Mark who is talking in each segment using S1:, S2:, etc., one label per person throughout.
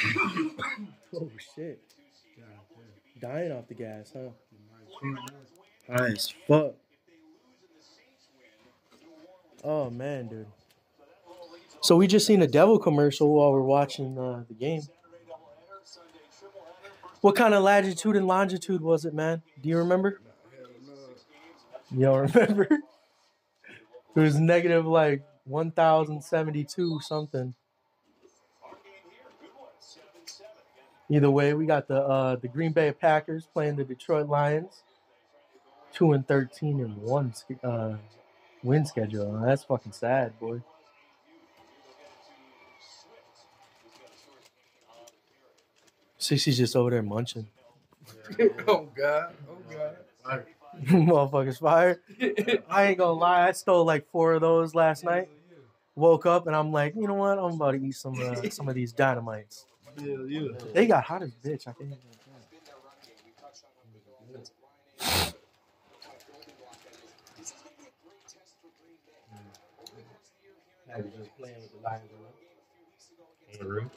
S1: oh shit. Dying off the gas, huh? High as fuck. Oh man, dude. So we just seen a devil commercial while we're watching uh, the game. What kind of latitude and longitude was it, man? Do you remember? You don't remember? It was negative like 1072 something. Either way, we got the uh, the Green Bay Packers playing the Detroit Lions. Two and thirteen and one uh, win schedule. That's fucking sad, boy. Sixty's just over there munching.
S2: oh God. Oh God.
S1: Motherfuckers fired. I ain't gonna lie, I stole like four of those last night. Woke up and I'm like, you know what? I'm about to eat some uh, some of these dynamites.
S2: Yeah.
S1: They got hot as bitch. I even-
S2: I was just playing with the. On the roof.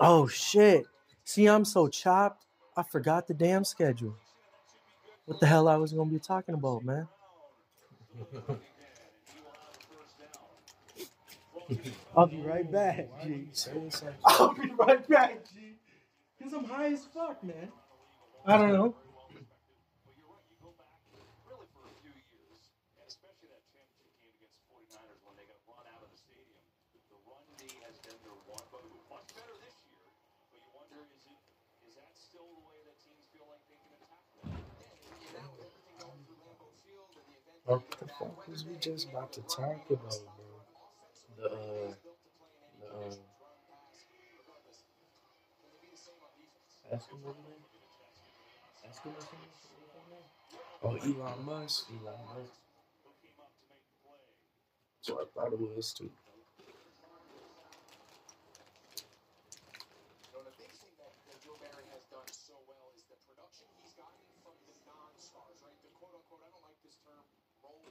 S1: Oh shit! See, I'm so chopped. I forgot the damn schedule. What the hell I was gonna be talking about, man? I'll be right back, G. I'll be right back, G. Cause I'm high as fuck, man. I don't know.
S3: really for a few years, especially that championship game against the 49ers when they got run out of the stadium. The run D has been their one, but much better this year. But you wonder, is it is that still the way that teams feel like they can attack?
S2: What the fuck was we just about to talk about? The uh, the uh, Eskimo man? Eskimo man? Oh, Elon Musk. Elon Musk. So I thought it was too.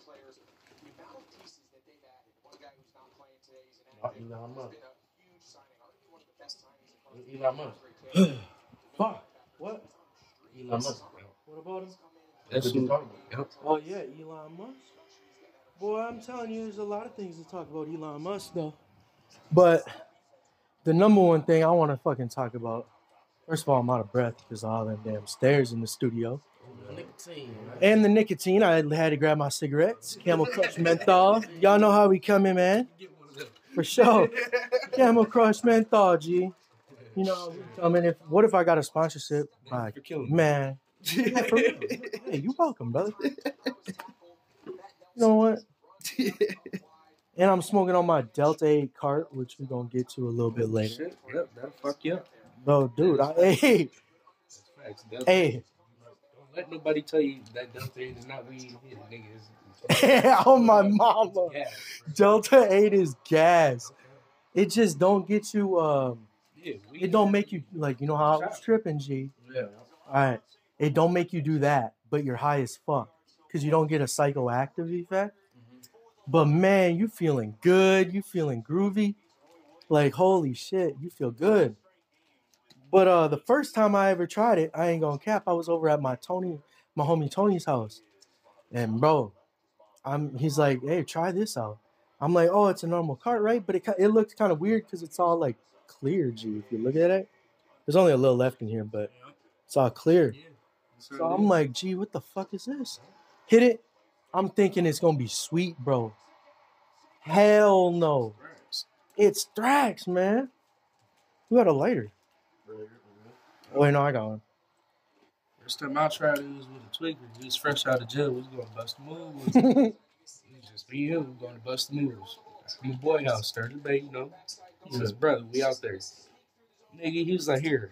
S3: Players. The amount of pieces that they've added. One guy who's not playing today, he's an
S2: Not
S3: active.
S2: Elon Musk.
S3: been a huge signing, arguably one of the best signings across the
S2: Elon Musk.
S1: Fuck. What?
S2: Elon Musk.
S1: What about him?
S2: That's who. Yep.
S1: Oh yeah, Elon Musk. Boy, I'm telling you, there's a lot of things to talk about Elon Musk though. But the number one thing I want to fucking talk about. First of all, I'm out of breath because of all them damn stairs in the studio.
S2: Nicotine. man.
S1: And the nicotine, I had to grab my cigarettes, Camel Crush menthol. Y'all know how we come in, man. For sure. Camel Crush menthol, G. You know, I mean, if what if I got a sponsorship? Like,
S2: For killing me.
S1: man, Yeah, for real. hey, you welcome, brother. You know what? And I'm smoking on my Delta 8 cart, which we're gonna get to a little bit later.
S2: Shit. Yep. That'll fuck you up.
S1: No, dude, I, hey, hey,
S2: let nobody tell you that Delta 8 is not weed. Nigga, it's
S1: oh my mama,
S2: yeah.
S1: Delta 8 is gas. It just don't get you. Um,
S2: Yeah,
S1: it don't make you like you know how I was tripping, G.
S2: Yeah.
S1: All right, it don't make you do that, but you're high as fuck because you don't get a psychoactive effect. But man, you feeling good, you feeling groovy, like holy shit, you feel good. But uh, the first time I ever tried it, I ain't gonna cap. I was over at my Tony, my homie Tony's house, and bro, I'm he's like, hey, try this out. I'm like, oh, it's a normal cart, right? But it it looks kind of weird because it's all like clear, G. If you look at it, there's only a little left in here, but it's all clear. So I'm like, gee, what the fuck is this? Hit it. I'm thinking it's gonna be sweet, bro. Hell no. It's Thrax, man. Who got a lighter? Oh, wait, no, I got one.
S2: First time I tried it was with a tweaker. He was fresh out of jail. We was going to bust the moves. it was just me and him. We going to bust the moves. My boy house started the bay, you know. He says, brother, we out there. Nigga, he was like, here.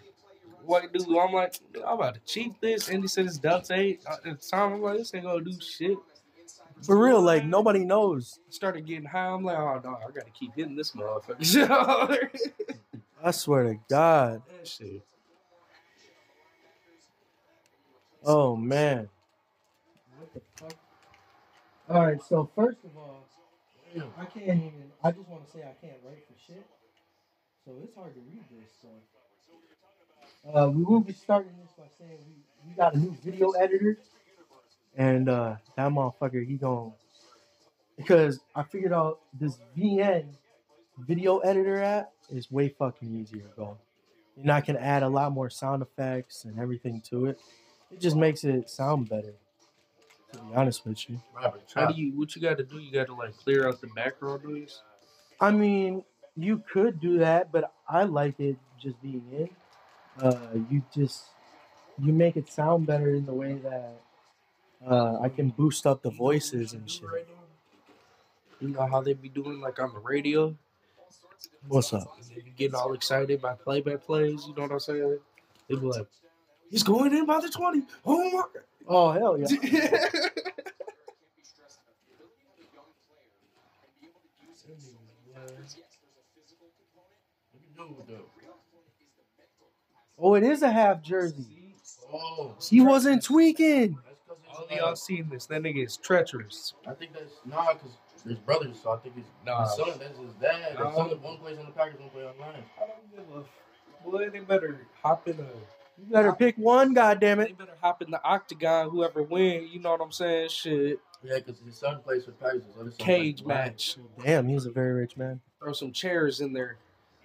S2: What do? I'm like, I'm about to cheat this. And he said it's Delta 8. At the time, I'm like, this ain't gonna do shit.
S1: For real, like nobody knows.
S2: Started getting high. I'm like, oh, no, I gotta keep hitting this motherfucker.
S1: I swear to God.
S2: that shit.
S1: Oh man. What the fuck? All right, so first of all, I can't even. I just want to say I can't write for shit. So it's hard to read this So Uh, we will be starting this by saying we, we got a new video editor, and uh, that motherfucker he gon' because I figured out this VN video editor app is way fucking easier, bro. And I can add a lot more sound effects and everything to it. It just makes it sound better. To be honest with you.
S4: Robert,
S2: How do you? What you got to do? You got to like clear out the background noise.
S1: I mean, you could do that, but I like it just being in. Uh, you just you make it sound better in the way that uh, I can boost up the voices and shit.
S2: You know how they be doing like on the radio?
S1: What's up?
S2: Getting all excited by play by plays. You know what I'm saying? They be like, "He's going in by the 20. Oh my
S1: Oh hell yeah! Oh, it is a half jersey.
S4: Oh,
S1: He wasn't tweaking.
S4: That's 'cause it's,
S2: All y'all seen this? That nigga is treacherous.
S4: I think that's nah, cause there's brothers, so I think it's
S2: Nah.
S4: his son. That's his dad.
S2: Nah.
S4: His son, one plays on the Packers, one plays on the Lions.
S2: I don't give a. Boy, they better hop in the.
S1: You better pick one, goddamn
S2: They better hop in the octagon. Whoever win, you know what I'm saying? Shit,
S4: Yeah, cause his son plays for the Packers. His other son
S2: cage
S4: for the
S2: match.
S1: Damn, he's a very rich man.
S2: Throw some chairs in there.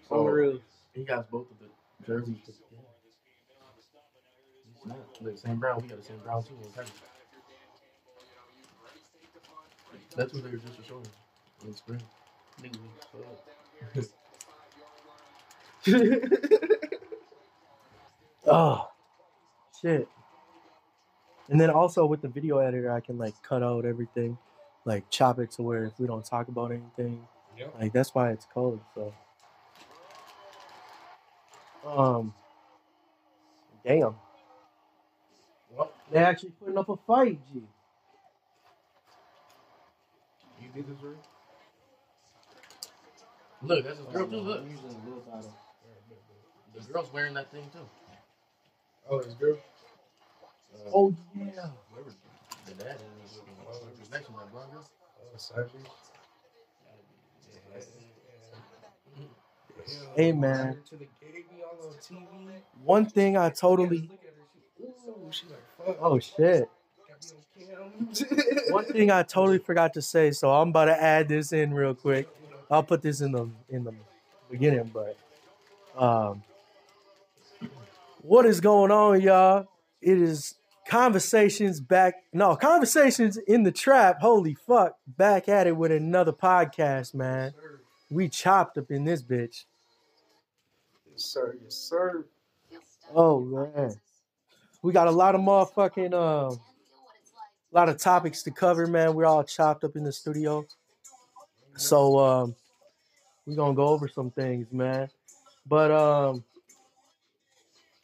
S4: So-
S2: On the real.
S4: He got both of the jerseys. Yeah. He's not. Look, St. Brown. We got the same Brown too. That's what they were just showing in the.
S2: Nigga,
S1: Oh, shit. And then also with the video editor, I can like cut out everything, like chop it to where if we don't talk about anything,
S2: Yep.
S1: like that's why it's code. So, um, damn,
S4: What?
S1: they actually putting up a fight, G.
S2: You did this right?
S4: Look, that's his girl too. Look,
S1: using a little bottle.
S4: the girl's wearing that thing too.
S2: Oh, it's good.
S4: Uh,
S1: Oh yeah.
S4: whoever the dad is whoever's next to that blonde girl.
S2: Oh,
S1: Hey, man.
S2: To the game, y'all on TV.
S1: One thing I totally.
S2: Look at her. She, ooh, she like, fuck.
S1: Oh shit.
S2: Got me on cam.
S1: One thing I totally forgot to say, so I'm about to add this in real quick. I'll put this in the in the beginning, but um, what is going on, y'all? It is conversations back. No, conversations in the trap. Holy fuck! Back at it with another podcast, man. We chopped up in this bitch.
S2: Yes, sir. Yes, sir.
S1: Oh man, we got a lot of motherfucking um, a lot of topics to cover, man. We're all chopped up in the studio. So um we're gonna go over some things, man. But um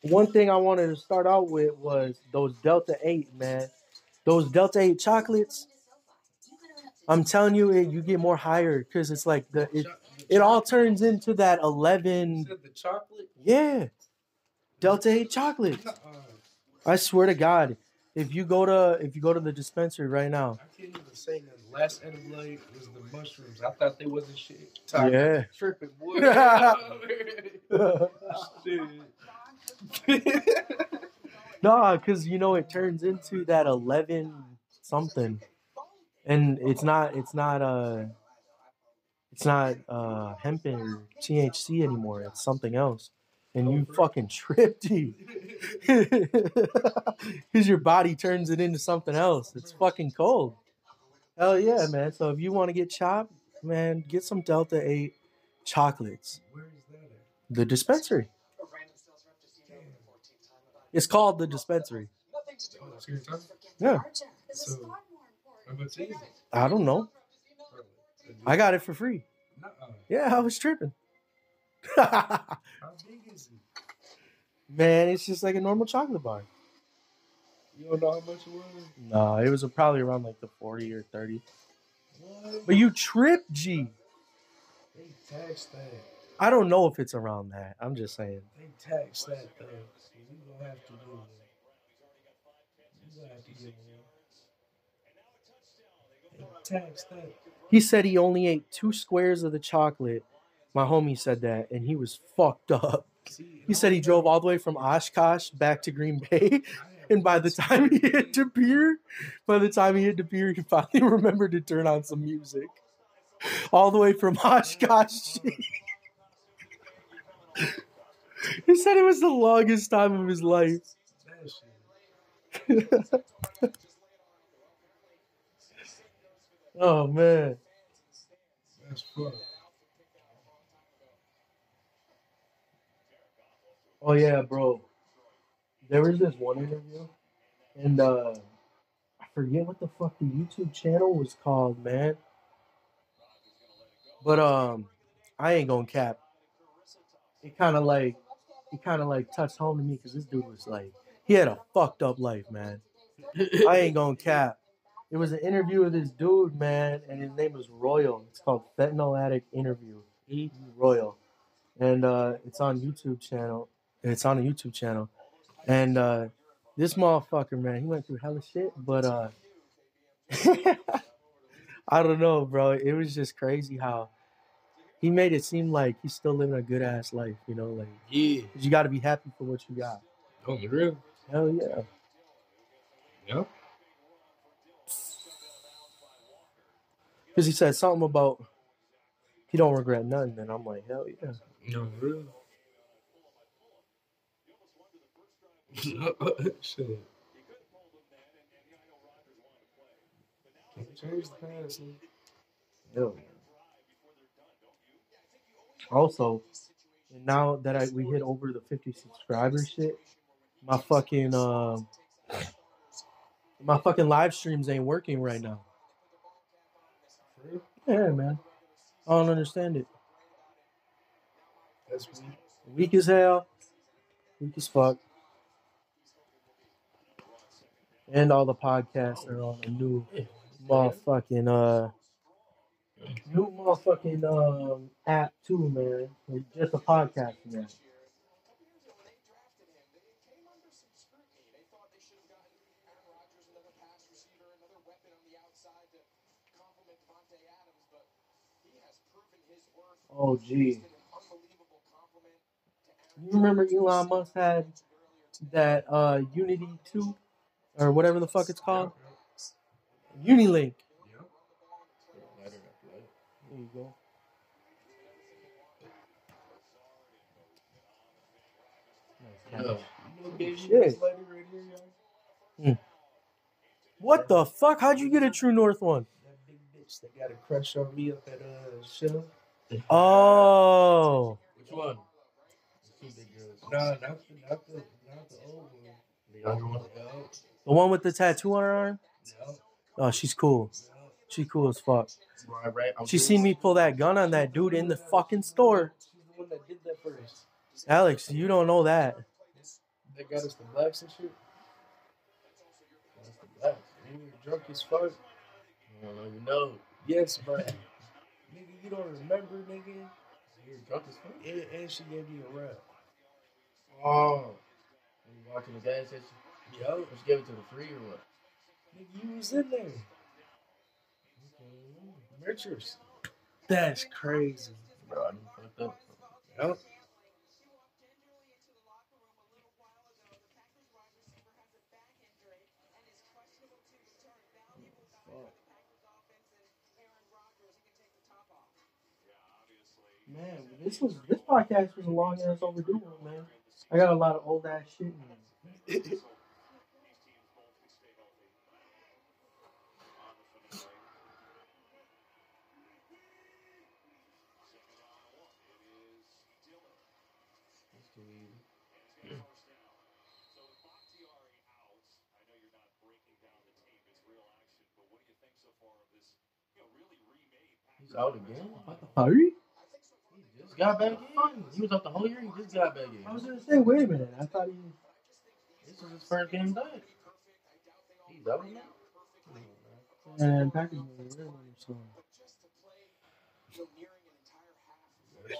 S1: one thing I wanted to start out with was those Delta 8, man. Those Delta 8 chocolates. I'm telling you, it, you get more higher because it's like the it, it all turns into that 11.
S2: Said the chocolate.
S1: Yeah, Delta 8 chocolate. I swear to God, if you go to if you go to the dispensary right now,
S2: I can't even say that. Last edible was the mushrooms. I thought they wasn't shit. Tired.
S1: yeah.
S2: Tripping, boy. shit.
S1: Nah, because you know it turns into that eleven something, and it's not it's not uh it's not uh hemp or THC anymore. It's something else, and oh, you fucking tripped, you. because your body turns it into something else. It's fucking cold. Hell yeah, man! So if you want to get chopped, man, get some Delta Eight chocolates.
S2: Where is that?
S1: The dispensary. It's called the dispensary.
S2: Oh, it's your time?
S1: Yeah.
S2: So, how much is it?
S1: I don't know. I got it for free. Yeah, I was tripping.
S2: How big is it?
S1: Man, it's just like a normal chocolate bar.
S2: You don't know how much it was?
S1: No, it was probably around like the 40 or 30.
S2: What?
S1: But you tripped, G.
S2: They taxed that.
S1: I don't know if it's around that. I'm just saying.
S2: They taxed that thing. So we gonna have to do it. We gonna have to get it. Tax that.
S1: He said he only ate two squares of the chocolate. My homie said that, and he was fucked up. He said he drove all the way from Oshkosh back to Green Bay, and by the time he hit the pier, by the time he hit the pier, he finally remembered to turn on some music. All the way from Oshkosh. he said it was the longest time of his life. Oh man.
S2: That's fucked.
S1: Oh yeah, bro. There was this one interview, and uh I forget what the fuck the YouTube channel was called, man. But um, I ain't gonna cap. It kind of like, it kind of like touched home to me because this dude was like, he had a fucked up life, man. I ain't gonna cap. It was an interview with this dude, man, and his name was Royal. It's called Fentanyl Addict Interview. Royal, and uh, it's on YouTube channel. It's on a YouTube channel, and uh, this motherfucker, man, he went through hella shit, but uh, I don't know, bro. It was just crazy how he made it seem like he's still living a good ass life, you know, like
S2: yeah.
S1: you got to be happy for what you got.
S2: On the real.
S1: Hell yeah.
S2: Yep.
S1: Because he said something about he don't regret nothing, and I'm like, hell yeah.
S2: No, for real. Shit. Can't change the past. man.
S1: Hell. Also, now that I we hit over the 50 subscribers shit, my fucking um my fucking live streams ain't working right now. Yeah, man. I don't understand it.
S2: That's weak.
S1: Weak as hell. Weak as fuck. And all the podcasts are on a new motherfucking uh new motherfucking um app too, man. It's just a podcast, man. Oh gee. You remember Elon Musk had that uh Unity 2 or whatever the fuck it's called? Unilink.
S2: Yep.
S1: There you go.
S4: Yeah.
S2: What
S1: Shit.
S2: this lighter right here, y'all?
S1: What the fuck? How'd you get a True North one?
S2: That big bitch that got a crush on me up at uh show.
S1: Oh,
S4: Which one? The two big girls.
S2: Nah, not the not the not the old one.
S4: The younger one.
S2: No,
S1: the one with the tattoo on her arm?
S2: no,
S1: Oh, she's cool.
S2: no.
S1: She cool as fuck.
S4: Right, right.
S1: She seen me pull that gun on that dude in the fucking store.
S2: She's the one that did that first.
S1: Alex, you don't know that.
S2: That got us the blacks and shit.
S4: Blacks.
S2: You were drunk as fuck.
S4: I don't even know.
S2: Yes, bro. nigga, you don't remember, nigga.
S4: You were drunk as fuck.
S2: And, and she gave me a rap.
S4: Oh. You walking the gas station?
S2: Yo,
S4: she gave it to the free or what?
S2: nigga, you was in there. Richards. That's crazy.
S4: Bro, I done fucked up.
S2: Yep.
S1: Man, this was this podcast was a long ass overdue one, man. I got a lot of old ass shit in there.
S4: It's too easy. He's out again?
S1: Hurry?
S4: He just got back in. He was out the whole year. He just got back in.
S1: I was gonna say, wait a minute. I thought he.
S4: This is his first game back. He's out now.
S1: And Packers were winning, so.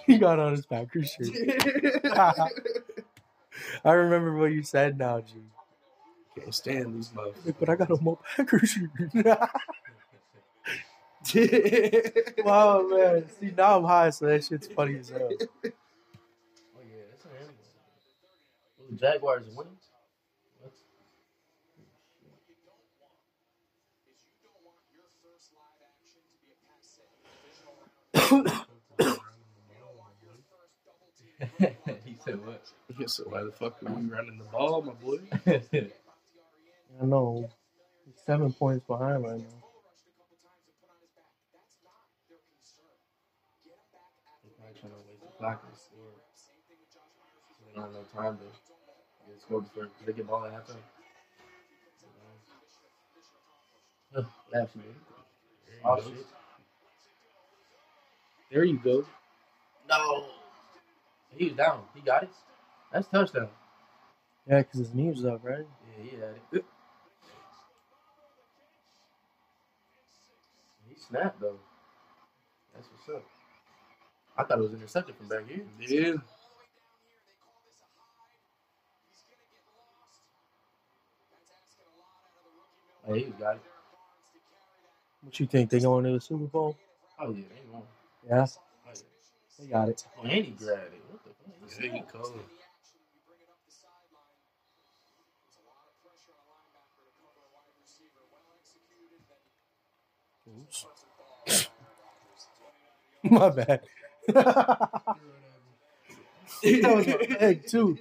S1: He got on his Packers shirt. I remember what you said now, G.
S2: Can't stand these motherfuckers.
S1: But I got a more Packers shirt.
S2: shit.
S1: Oh, wow, man. See, now I'm high, so that shit's funny as hell.
S4: Oh yeah, that's an animal. Well, the Jaguars are winning. What? he said what?
S2: so why the fuck are we running the ball, my boy?
S1: I know. He's seven points behind right now.
S4: They're probably trying to waste the clock and score. So they don't have no time to get scored before they get ball at halftime. Huh, Absolutely. Oh shit.
S2: There you go.
S4: No. He was down. He got it. That's touchdown.
S1: Yeah, because his knee was up, right?
S4: Yeah, he had it. He snapped though. That's what's up. I thought it was intercepted from back here.
S2: Yeah.
S4: Oh, he got it.
S1: What you think? They going to the Super Bowl?
S4: Oh yeah, they won.
S1: Yeah,
S4: Oh, yeah.
S1: they got it.
S4: Oh, and he grabbed it. What the fuck?
S2: Yeah, he cold.
S1: My bad. That was my leg too.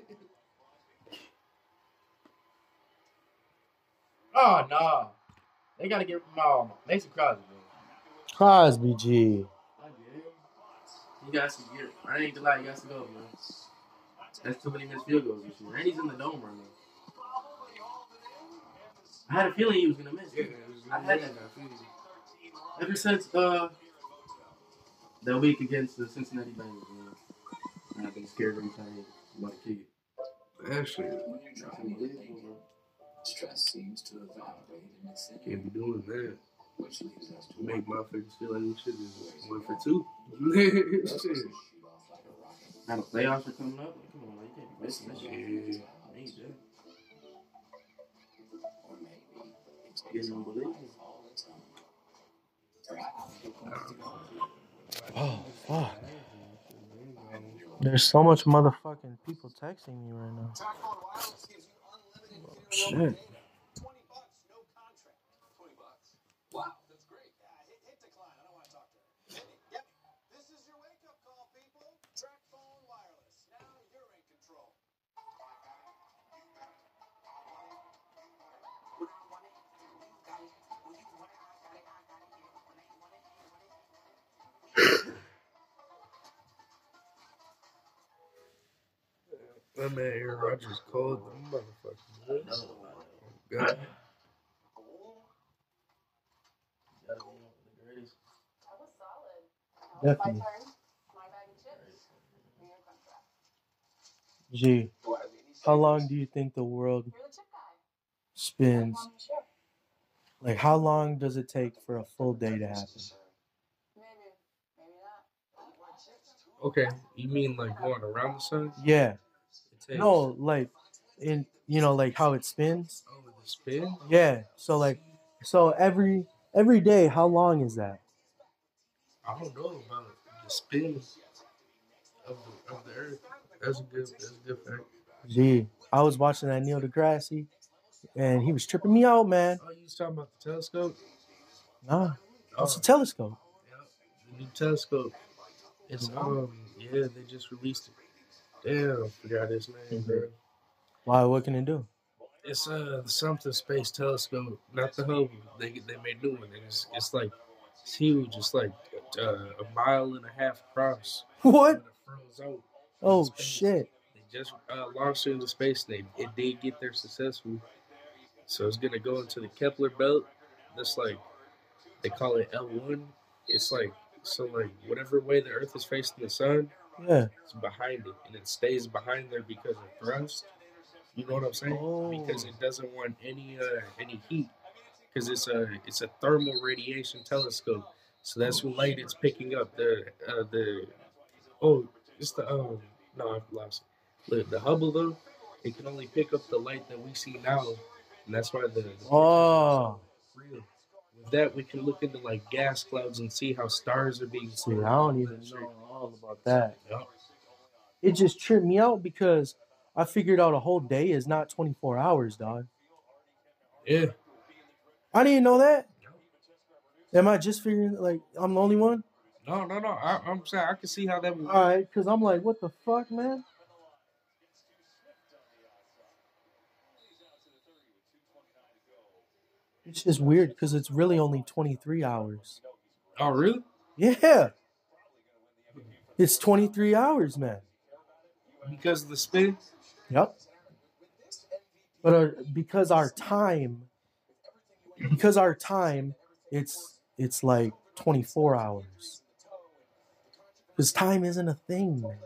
S4: Oh no. They gotta get no Mason Crosby, bro.
S1: Crosby G.
S4: I get it. He got to get. I ain't gonna lie, he got to go, man. That's too many missed field goals this year. And he's in the dome right now. I had a feeling he was gonna miss.
S2: Yeah,
S4: I had that ever since uh that week against the Cincinnati Bengals, man. And I've been scared every time he about to kick it.
S2: Actually,
S4: That's unbelievable, bro.
S5: Stress seems to evaporate in the city,
S2: can't be doing that.
S5: which leaves us to
S2: Make motherfuckers feel like we should just one for two.
S5: Let's
S2: Shit.
S5: shoot off like a rocket.
S4: Now the playoffs are coming up. Come on, man, you can't be missing that shit.
S2: Yeah.
S4: I need that.
S5: Or maybe it's
S4: Getting unbelievable.
S5: all its own. Right.
S1: Oh fuck. There's so much motherfucking people texting me right now. Shit.
S2: My man Aaron Rodgers called them motherfuckers.
S4: No,
S2: God.
S4: gotta be the greatest.
S6: That was solid. That was
S1: Definitely.
S6: My turn. My bag of chips. You're in contract.
S1: G. How long do you think the world
S6: You're the chip guy.
S1: spins?
S6: On the ship.
S1: Like, how long does it take for a full day to happen?
S6: Maybe. Maybe not.
S2: Okay, you mean like going around the sun?
S1: Yeah.
S2: It takes-
S1: No, like, in you know, like how it spins.
S2: Oh, the spin?
S1: Yeah. So like, so every every day, how long is that?
S2: I don't know about the spin of the, of the earth. That's a good. That's a good fact.
S1: Gee, I was watching that Neil deGrasse, and he was tripping me out, man.
S2: Oh, you was talking about the telescope?
S1: Nah,
S2: Oh,
S1: it's a telescope.
S2: yeah, the new telescope. It's um, yeah, they just released it. Damn, forgot his name, bro.
S1: Why? What can it do?
S2: It's uh something space telescope, not the Hubble. They they made new one. It's it's like it's huge. It's like uh, a mile and a half across.
S1: What?
S2: And it froze out.
S1: Oh shit!
S2: They just uh, launched it into space. And they it did get there successfully. So it's gonna go into the Kepler belt. That's like they call it L one. It's like so like whatever way the Earth is facing the sun,
S1: Yeah.
S2: it's behind it, and it stays behind there because of thrust. You know what I'm saying?
S1: Oh.
S2: Because it doesn't want any uh, any heat. Because it's a it's a thermal radiation telescope. So that's what light it's picking up. The uh, the oh it's the um no I've lost it. The, the Hubble though, it can only pick up the light that we see now, and that's why the
S1: Oh,
S2: real. With that, we can look into like gas clouds and see how stars are being
S1: See. I don't even know all about that.
S2: Yup.
S1: It just tripped me out because I figured out a whole day is not 24 hours, dog.
S2: Yeah.
S1: I didn't know that. Am I just figuring like I'm the only one?
S2: No, no, no. I, I'm saying I can see how that would.
S1: All right, because I'm like, what the fuck, man? It's just weird because it's really only 23 hours.
S2: Oh, really?
S1: Yeah. It's 23 hours, man.
S2: Because of the spin?
S1: Yep. But uh, because our time, because our time, it's it's like 24 hours. Because time isn't a thing, man.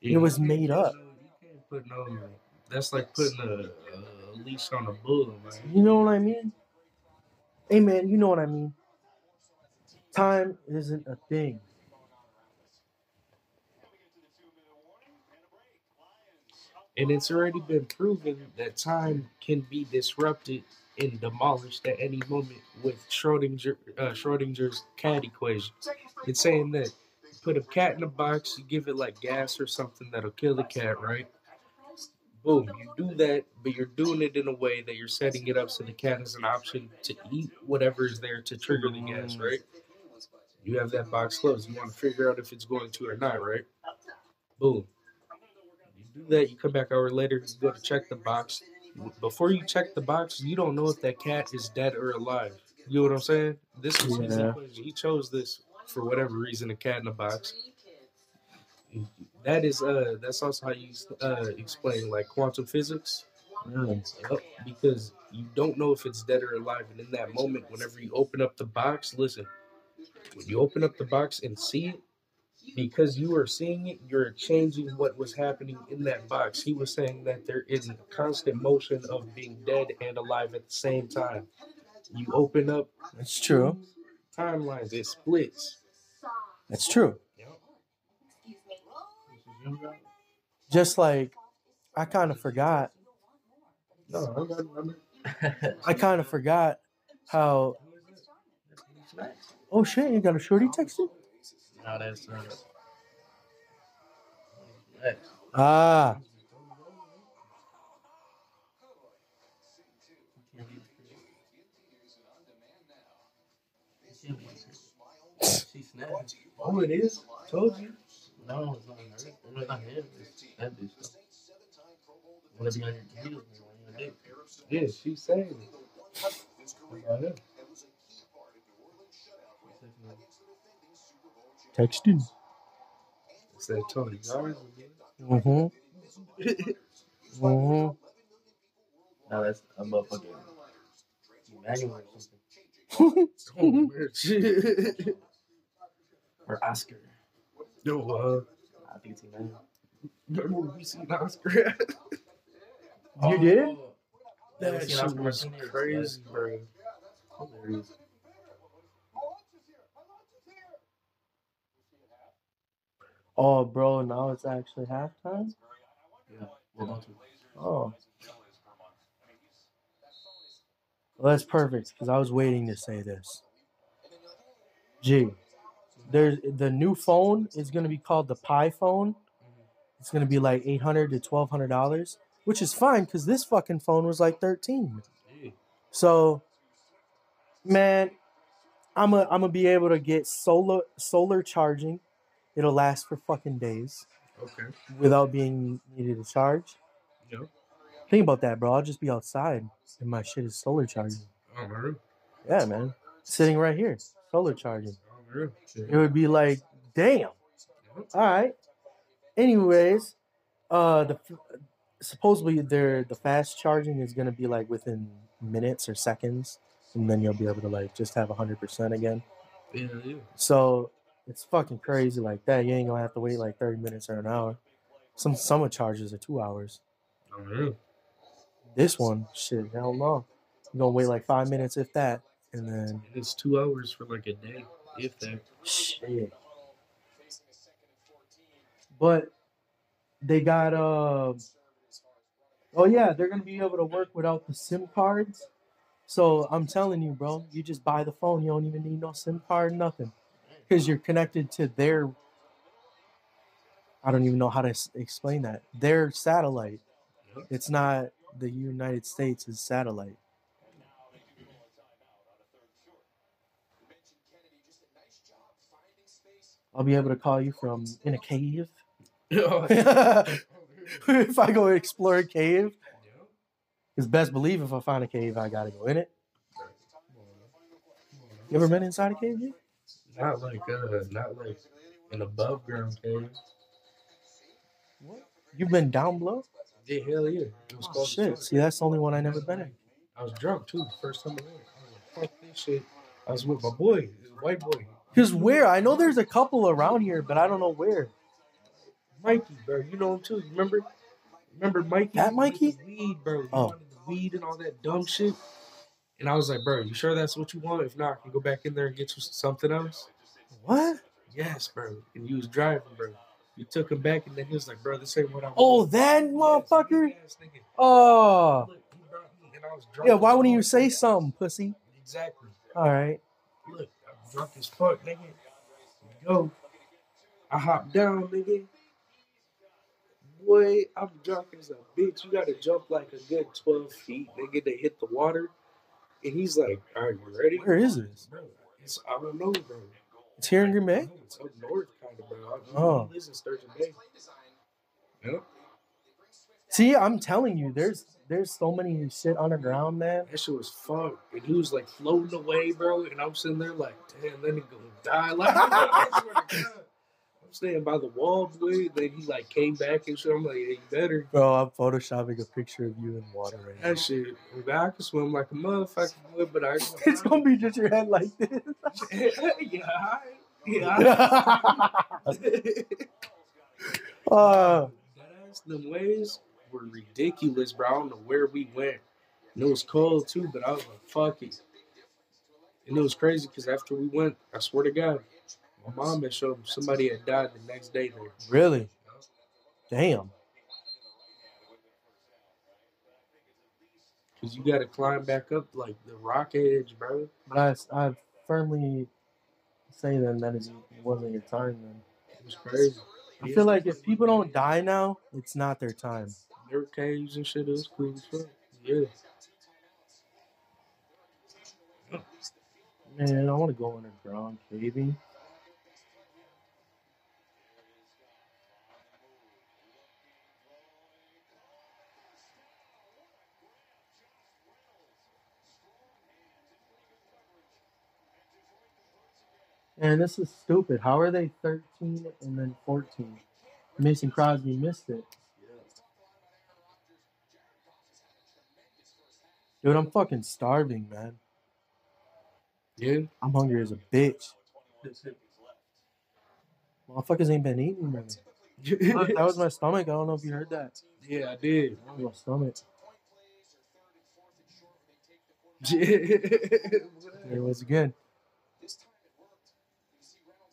S1: It was made up.
S2: You can't put no. That's like putting a, a leash on a bull, man.
S1: You know what I mean? Hey, man, you know what I mean. Time isn't a thing.
S2: And it's already been proven that time can be disrupted and demolished at any moment with Schrodinger, uh, Schrodinger's cat equation. It's saying that you put a cat in a box, you give it like gas or something that'll kill the cat, right? Boom, you do that, but you're doing it in a way that you're setting it up so the cat has an option to eat whatever is there to trigger the gas, right? You have that box closed. You want to figure out if it's going to or not, right? Boom. Do that, you come back hour later, you go to check the box. Before you check the box, you don't know if that cat is dead or alive. You know what I'm saying? This is his
S1: Yeah.
S2: equation. He chose this for whatever reason, a cat in a box. That is uh that's also how you uh explain like quantum physics. Yep, because you don't know if it's dead or alive, and in that moment, whenever you open up the box, listen, when you open up the box and see it, because you are seeing it, you're changing what was happening in that box. He was saying that there is a constant motion of being dead and alive at the same time. You open up
S1: That's true.
S2: timelines, it splits.
S1: That's true.
S2: Yep.
S1: Just like I kind of forgot.
S2: No, I got- I'm-
S1: I kind of forgot how. Oh shit! You got a shorty texting?
S4: Uh,
S1: Ah,
S4: She snapped.
S2: Oh, it is. Told you.
S4: No, it's not her. It's not him. It's that bitch. though. Wanna be on your heels, man, on your dick.
S2: Yeah, she's saying it. About.
S1: Texting.
S2: It's that Tony Garza.
S1: Mm-hmm. Mm-hmm.
S4: No, that's a motherfucking Emmanuel or something.
S2: Oh, shit.
S4: Or Oscar.
S2: Yo, uh,
S4: I think it's Emmanuel.
S2: remember we seen Oscar?
S1: You did?
S4: Oh,
S2: that shit was crazy, bro.
S4: Hilarious.
S1: Oh, bro, now it's actually halftime.
S4: Yeah, to
S1: Oh, well, that's perfect because I was waiting to say this. Gee, there's the new phone is gonna be called the Pi phone. It's gonna be like eight hundred to twelve hundred dollars, which is fine because this fucking phone was like thirteen. So, man, I'm a, I'm gonna be able to get solar solar charging. It'll last for fucking days
S2: Okay.
S1: without being needed to charge.
S2: Yep.
S1: Think about that, bro. I'll just be outside and my shit is solar charging.
S2: Oh.
S1: Yeah, man. Sitting right here, solar charging.
S2: Oh.
S1: It would be like, damn. All right. Anyways, uh, the supposedly their the fast charging is gonna be like within minutes or seconds, and then you'll be able to like just have hundred percent again.
S2: Yeah, yeah.
S1: So it's fucking crazy like that. You ain't gonna have to wait like thirty minutes or an hour. Some summer charges are two hours.
S2: Oh, man.
S1: This one, shit, hell no. You're gonna wait like five minutes if that, and then
S2: it's two hours for like a day, if that.
S1: shit. But they got uh oh yeah, they're gonna be able to work without the SIM cards So I'm telling you, bro, you just buy the phone. You don't even need no SIM card, nothing, because you're connected to their. I don't even know how to s- explain that. Their satellite.
S2: Yep.
S1: It's not the United States' satellite. I'll be able to call you from in a cave. if I go explore a cave, it's best believe if I find a cave, I gotta go in it. You ever been inside a cave? G?
S2: Not like uh, not like an above ground cave.
S1: You've been down below?
S2: Yeah, hell yeah. It was
S1: Oh,
S2: called
S1: shit. See, that's the only one I never been in.
S2: I was drunk too. the First time I went. I was like, fuck this shit. I was with my boy, this white boy,
S1: Cause where? I know there's a couple around here, but I don't know where.
S2: Mikey, bro. You know him too. You remember? Remember Mikey?
S1: That Mikey?
S2: Weed, bro.
S1: Oh.
S2: weed and all that dumb shit. And I was like, bro, you sure that's what you want? If not, I can go back in there and get you something else.
S1: What?
S2: Yes, bro. And you was driving, bro. You took him back, and then he was like, bro, this ain't what I oh, want.
S1: Oh, that motherfucker?
S2: yes.
S1: Oh. Ah.
S2: Look, he brought me, and I was drunk
S1: Yeah, why wouldn't you say something, pussy?
S2: Exactly.
S1: All right.
S2: Look, I'm drunk as fuck, nigga. Go. I hop down, nigga. Boy, I'm drunk as a bitch. You gotta jump like a good 12 feet, nigga, to hit the water. And he's like, All right, you ready?
S1: Where is this?
S2: Bro, it's, I don't know, bro.
S1: It's here in Green Bay?
S2: It's up north, kind of, bro. I,
S1: Oh.
S2: Lives in Sturgeon Bay. Yep.
S1: See, I'm telling you, there's there's so many shit underground, man.
S2: That shit was fun. And he was like floating away, bro. And I'm sitting there like, damn, that nigga gonna die. Like, I swear to God. I'm staying by the wall, boy. Then he like came back and shit. I'm like, yeah, you better.
S1: Bro, I'm photoshopping a picture of you in water right now.
S2: That shit. I can swim like a motherfucker, boy, but I.
S1: It's gonna be just your head like this.
S2: yeah, I- yeah.
S1: uh,
S2: Deadass, them ways were ridiculous, bro. I don't know where we went. And it was cold too, but I was like, fuck it. And it was crazy because after we went, I swear to God, my mom had showed me somebody had died the next day there.
S1: really? Damn.
S2: Because you got to climb back up like the rock edge, bro.
S1: But I, I firmly say then that it wasn't your time then.
S2: It was crazy.
S1: I feel like if people don't die now, it's not their time.
S2: Were caves and shit. is cool as fuck. Yeah.
S1: Man, I want to go underground caving. Man, this is stupid. How are they 13 and then 14? Mason Crosby missed it. Dude, I'm fucking starving, man.
S2: Yeah.
S1: I'm hungry as a bitch. Motherfuckers ain't been eating, man. Look, that was my stomach. I don't know if you heard that.
S2: yeah, I did.
S1: That was my stomach. There it was again.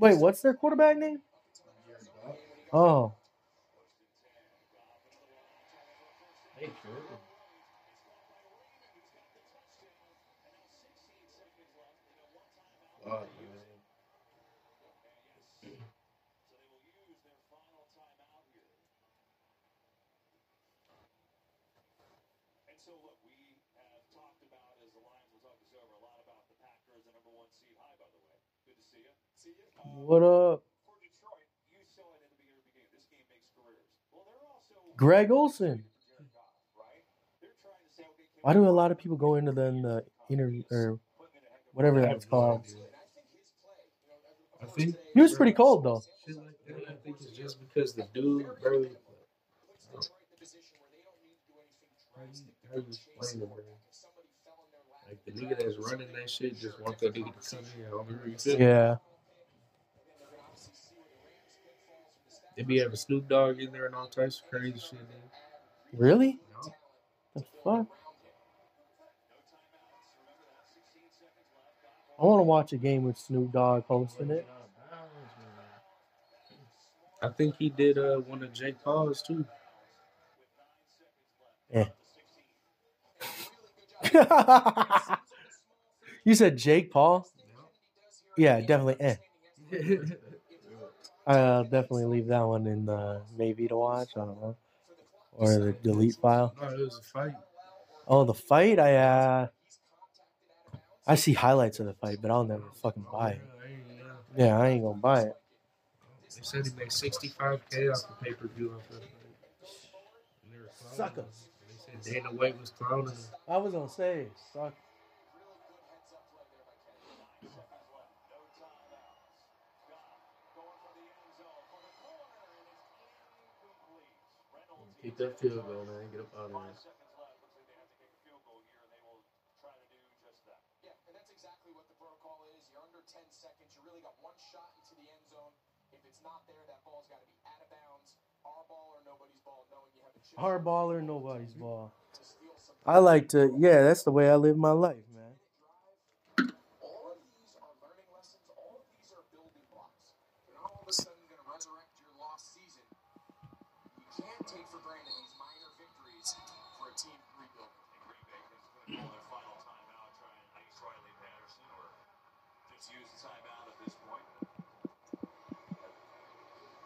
S1: Wait, what's their quarterback name? Oh.
S4: Man.
S3: And so, look, we have talked about, as the Lions will talk this over, a lot about the Packers, the number one seed. Hi, by the way. Good to see you. See you. Uh,
S1: What up?
S3: for Detroit, you saw it at the beginning. beginning. This game makes careers. Well, they're also
S1: Greg Olsen.
S3: Jared Goff, right? They're trying to up? Greg can
S1: Why do a lot of people go into the, the interview or whatever that's called?
S2: I think
S1: He was pretty cold though.
S2: shit like that. I think it's just because the dude, bro. How you, how you explain it, bro? Like the nigga that's running that shit just want that nigga to come in. I don't know you feel?
S1: Yeah.
S2: They be having Snoop Dogg in there and all types of crazy shit. Man.
S1: Really?
S2: No.
S1: The fuck? I want to watch a game with Snoop Dogg hosting it.
S2: I think he did uh, one of Jake Paul's too. Yeah.
S1: you said Jake Paul? Yeah, definitely. Eh. I'll definitely leave that one in the maybe to watch. I don't know, or the delete file.
S2: No, it was a fight.
S1: Oh, the fight! I uh, I see highlights of the fight, but I'll never fucking buy it.
S2: Yeah, I ain't,
S1: Yeah, I ain't gonna buy it.
S2: They said he made 65k off the pay per view off that fight. And they were
S1: Suckers.
S2: They said Dana White was clowning.
S1: I was gonna say, suck.
S4: Keep that field goal, man. Get up out of there.
S5: Yeah, that's exactly what the protocol is. You're under 10 seconds. You really got one shot into the end zone. If it's not there, that ball's got to be out of bounds. Our ball or nobody's ball, knowing you have a chance
S1: Our ball or nobody's ball.
S5: to steal some.
S1: I like to. Yeah, that's the way I live my life, man.
S5: All of these are learning lessons. All of these are building blocks. You're not all of a sudden going to resurrect your lost season. You can't take for granted these minor victories for a team rebuilding.
S3: Green Bay is going to call their final timeout, try and ice Riley Patterson, or just use the timeout at this point.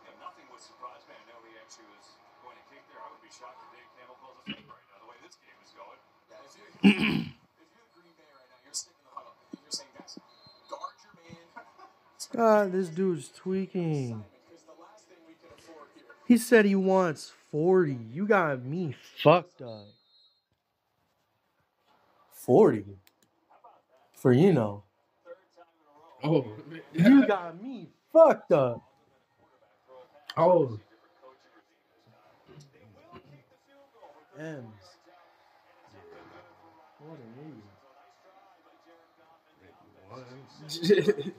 S3: Yeah, nothing would surprise me. I know he actually was going to kick there. I would be shocked if Dan Campbell calls a fake right now, the way this game is going.
S5: Yeah, if you're, if you're Green Bay right now, you're sitting in the huddle and you're saying, guys, guard your man.
S1: God, this dude's tweaking.
S5: Because the last thing we can afford here.
S1: He said he wants 40. You got me fucked up. 40? For you know.
S2: Oh,
S1: You got me fucked up.
S2: oh,
S1: M's. What an idiot. You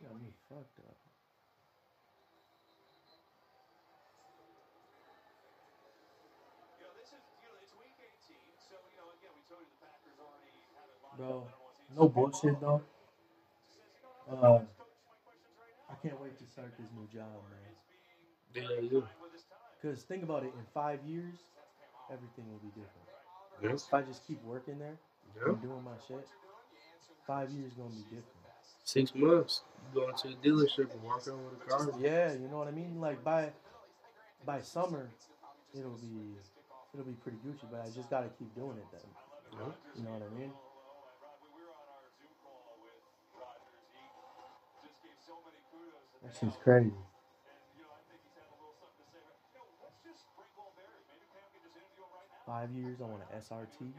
S1: got me fucked up.
S3: You know, this is, you know, it's week 18, so, you know, again, we told you the Packers already have it locked
S1: Bro,
S3: up. I don't want to see
S1: no bullshit though. Uh, I can't wait to start this new job, man.
S2: yeah, you.
S1: Because think about it, in five years, everything will be different.
S2: Yes.
S1: If I just keep working there
S2: Yeah.
S1: and doing my shit, five years gonna be different.
S2: Six months. going to into a dealership and walk out with a car.
S1: Yeah, you know what I mean. Like by by summer, it'll be it'll be pretty Gucci. But I just gotta keep doing it then.
S2: Yeah.
S1: You know what I mean? That shit's crazy. Five years, I want an SRT.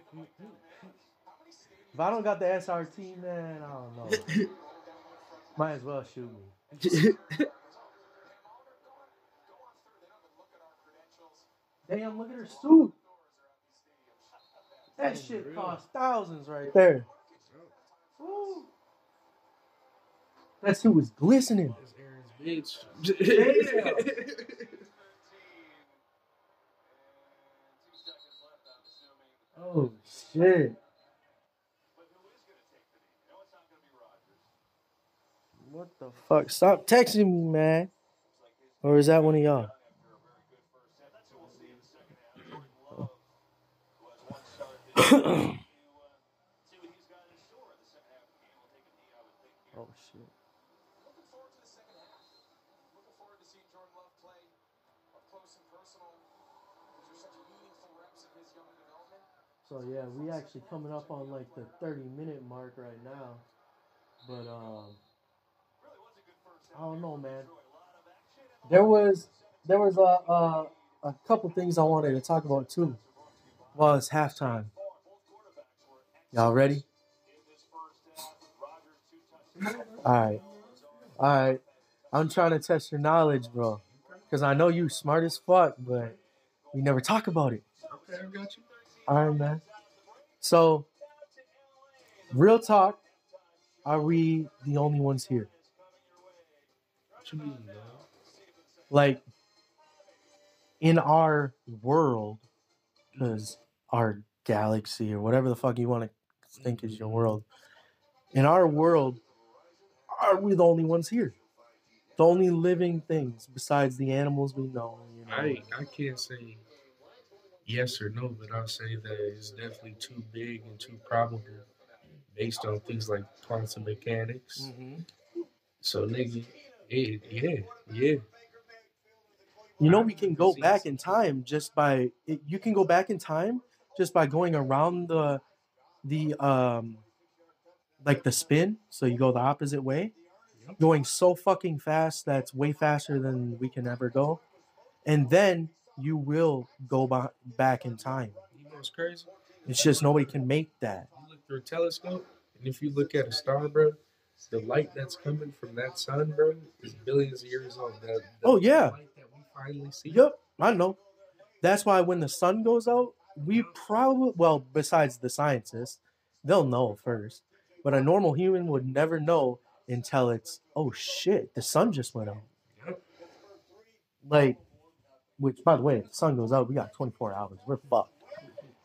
S1: If I don't got the SRT, man, I don't know. Might as well shoot me. Damn, look at her suit. That shit costs thousands right there. Woo. That suit was glistening.
S2: That's Aaron's bitch.
S1: Oh shit. What the fuck? Stop texting me, man. Or is that one of y'all? Oh shit.
S5: Looking forward to the second half. Looking forward to seeing Jordan Love play up close and personal. These are such meaningful reps of his young development.
S1: So yeah, we actually coming up on like the 30 minute mark right now. But um I don't know, man. There was there was a a, a couple things I wanted to talk about too. While it's halftime. Y'all ready? All right. All right. I'm trying to test your knowledge, bro. Because I know you smart as fuck, but we never talk about it.
S2: Okay, I got you.
S1: Right, man. So, real talk, are we the only ones here? Like, in our world, because our galaxy or whatever the fuck you want to think is your world, in our world, are we the only ones here? The only living things besides the animals we know. You know?
S2: I I can't say yes or no, but I'll say that it's definitely too big and too probable based on things like quantum mechanics.
S1: Mhm.
S2: So nigga, it, yeah, yeah.
S1: You know, we can go back in time just by it, you can go back in time just by going around the the um like the spin. So you go the opposite way, going so fucking fast that's way faster than we can ever go, and then you will go ba- back in time.
S2: You know what's crazy?
S1: It's just nobody can make that.
S2: You look through a telescope, and if you look at a star, bro, the light that's coming from that sun, bro, is billions of years old. The
S1: Oh, yeah.
S2: light that we finally see.
S1: Yep, I know. That's why when the sun goes out, we probably well, besides the scientists, they'll know first. But a normal human would never know until it's oh shit, the sun just went out.
S2: Yep.
S1: Like, which by the way, if the sun goes out, we got 24 hours. We're fucked.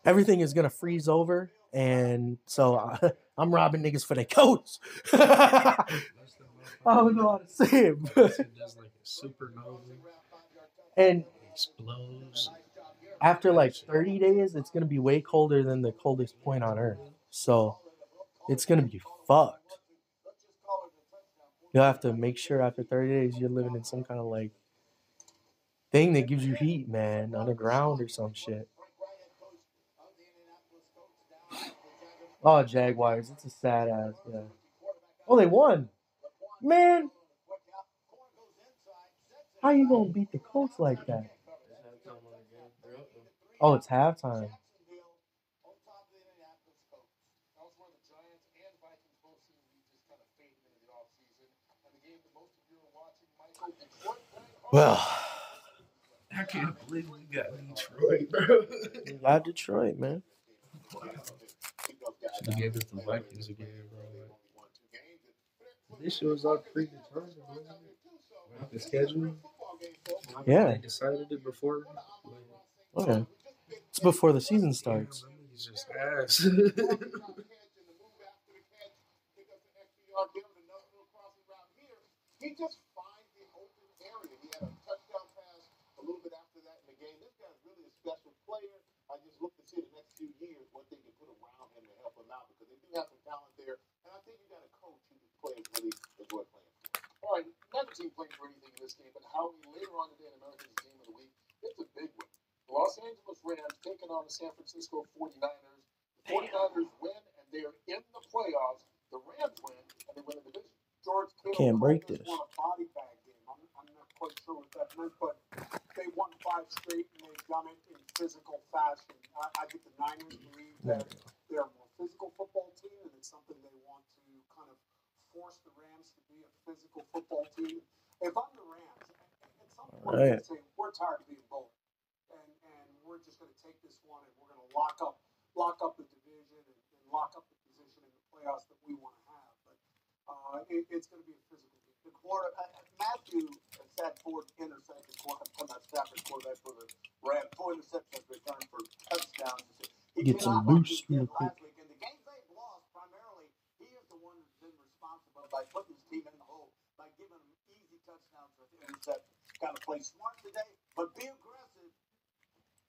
S1: Everything is gonna freeze over, and so I, I'm robbing niggas for their coats. I don't know how to say it, but,
S2: It does like a supernova,
S1: and
S2: explodes.
S1: after like 30 days, it's gonna be way colder than the coldest point on Earth. So it's gonna be fucked. You'll have to make sure after 30 days you're living in some kind of like thing that gives you heat, man, underground or some shit. Oh, Jaguars, it's a sad ass. Yeah. Oh, they won, man. How you gonna beat the Colts like that? Oh, it's halftime. Well,
S2: I can't believe we got Detroit, bro.
S1: we got Detroit, man.
S2: Should have gave it the Vikings again, bro. This shit was all predetermined, wasn't it? The schedule.
S1: Yeah.
S2: They decided it before. Like, oh,
S1: Okay. It's before the season starts.
S2: He's just ass.
S5: He just finds the open area. He had a touchdown pass a little bit after that in the game. This guy's really a special player. I just look to see the next few years what they can put around him to help him out because they do have some talent there. And I think you got a coach who the players really enjoy playing for. All right, neither team played for anything in this game, but Howie later on today in America's Team of the Week, it's a big one. The Los Angeles Rams taking on the San Francisco 49ers. The 49ers win and they're in the playoffs. The Rams win and they win the division. George Kittle
S1: Can't break this.
S5: one a body bag game. I'm, Quite sure what that meant, but they won five straight and they've done it in physical fashion. I, I think the Niners believe that they're a more physical football team, and it's something they want to kind of force the Rams to be a physical football team. If I'm the Rams, at some point
S1: Right.
S5: they say we're tired of being bullied, and and we're just going to take this one and we're going to lock up lock up the division and, and lock up the position in the playoffs that we want to have. But uh, it, it's going to be a physical. The quarter, uh, uh, Matthew Stafford intercepted quarter, come out Stafford quarterback for the Rams. Four interceptions returned for touchdowns. He
S1: Get some
S5: cannot like
S1: boost
S5: he
S1: real
S5: did last week. And the games they've lost, primarily, he is the one who's been responsible by putting his team in the hole, by giving them easy touchdowns with interceptions. Got to play smart today, but be aggressive.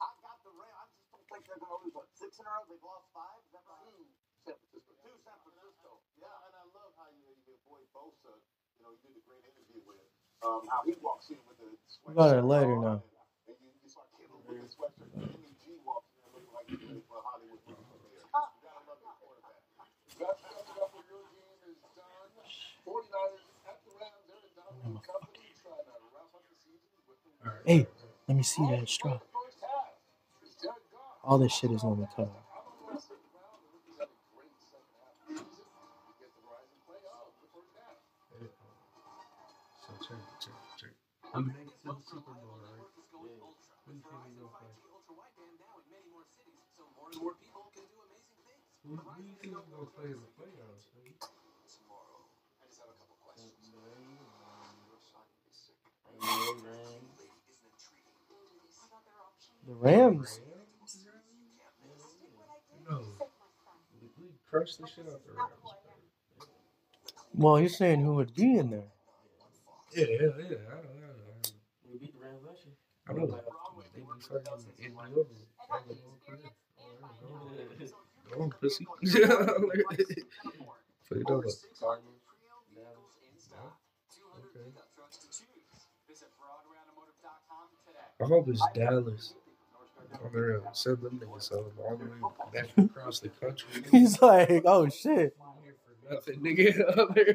S5: I got the Rams. I just don't think they're going to lose. What, six in a row? They've lost five? Is that right? Two San Francisco. Two San Francisco. Yeah, and I love how you, your boy Bosa, you know, you did a great interview with um, how he walks in with the
S1: We got it later now.
S5: And you, you saw Kittle with the sweatshirt. And then G walks in there looking like he's ready for a Hollywood movie premiere. You gotta love your quarterback. That's coming up when your game is done. 49ers at the Rams. They're in Dominic Company trying to wrap up the season with the
S1: Hey, let me see that straw.
S5: first half. It's Jared Goff.
S1: All this shit is on the cover.
S2: Shit out the Rams. bro.
S1: Well, you're saying who would be in there?
S2: Yeah, yeah, yeah. I don't know.
S4: We beat the Rams last year.
S2: I know. They be fucking Indy over. Fucking. Go on, pussy. Fuck it over.
S4: Cardinals,
S2: Okay.
S5: Trucks to choose. Visit BroadwayAutomotive.com today.
S2: I hope it's Dallas. On the real. Send them niggas over all the way back across the country.
S1: He's like, oh shit.
S2: Nothing, nigga. Out there.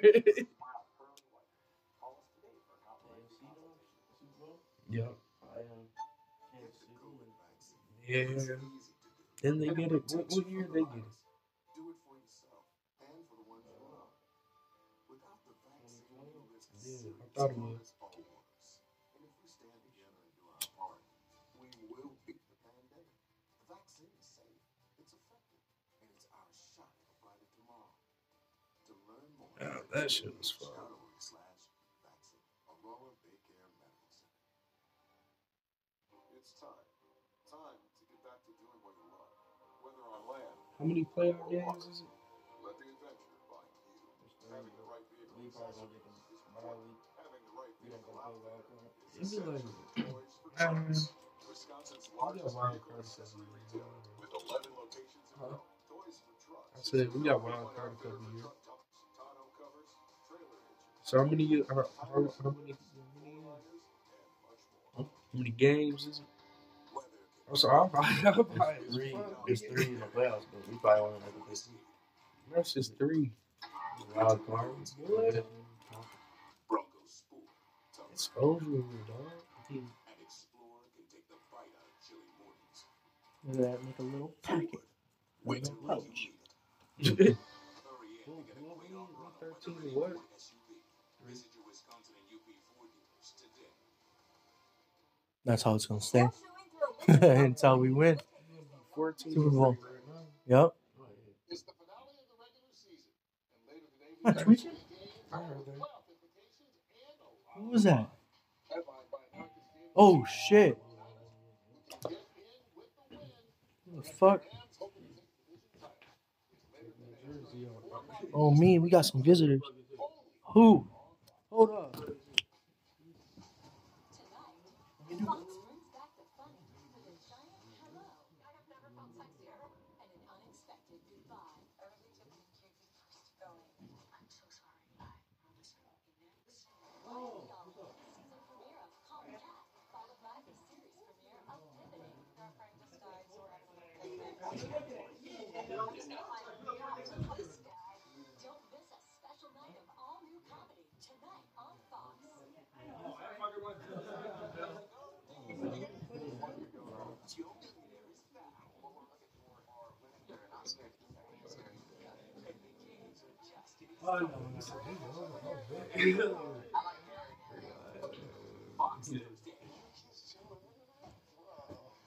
S4: AFC though, Super Bowl.
S2: Yep.
S4: I Kansas City.
S2: Yeah. Then they get it. What, what year they get it?
S5: Do it for yourself and for the ones you love. Without the vaccine, you risk
S2: Yeah, I thought it was.
S5: Accessory
S2: seven.
S5: retailer with 11 locations in
S2: Huh?
S5: Rome. Toys for Trucks.
S2: I said we got wild card a couple years. So how many? year- How, how, how many? How many,
S5: liners, and much more.
S2: how many games is it?
S5: Weather
S2: Oh, so I'll buy. I'll buy it.
S4: Three. It's three in the playoffs, but we probably won't make it this week.
S2: That's just three.
S4: Wild card.
S2: What?
S5: Bronco Sport. Tough
S2: Exposure, dog.
S5: and Explorer can take the bite out of chilly mornings.
S1: Look at that, make a little packet.
S5: Wait
S1: Little pouch.
S5: you need it. Hurry in and get a quick offer on a
S2: 13 what?
S5: Ford SUV. Visit your Wisconsin and UP Ford dealers today.
S1: That's how it's gonna stay until we win.
S2: Fourteen.
S1: Super Bowl. Yep.
S5: It's the finale of the regular season. And later today,
S1: Am I tweaking?
S2: I heard that.
S5: playoff implications and a lot
S1: What was that?
S5: headlined by an Arcus game.
S1: Oh shit.
S5: Get in with the win.
S1: What the fuck?
S5: Rams hoping to take the division title. It's later today.
S2: Jersey on.
S1: Oh me, we got some visitors. Who? Hold up.
S2: Oh, no.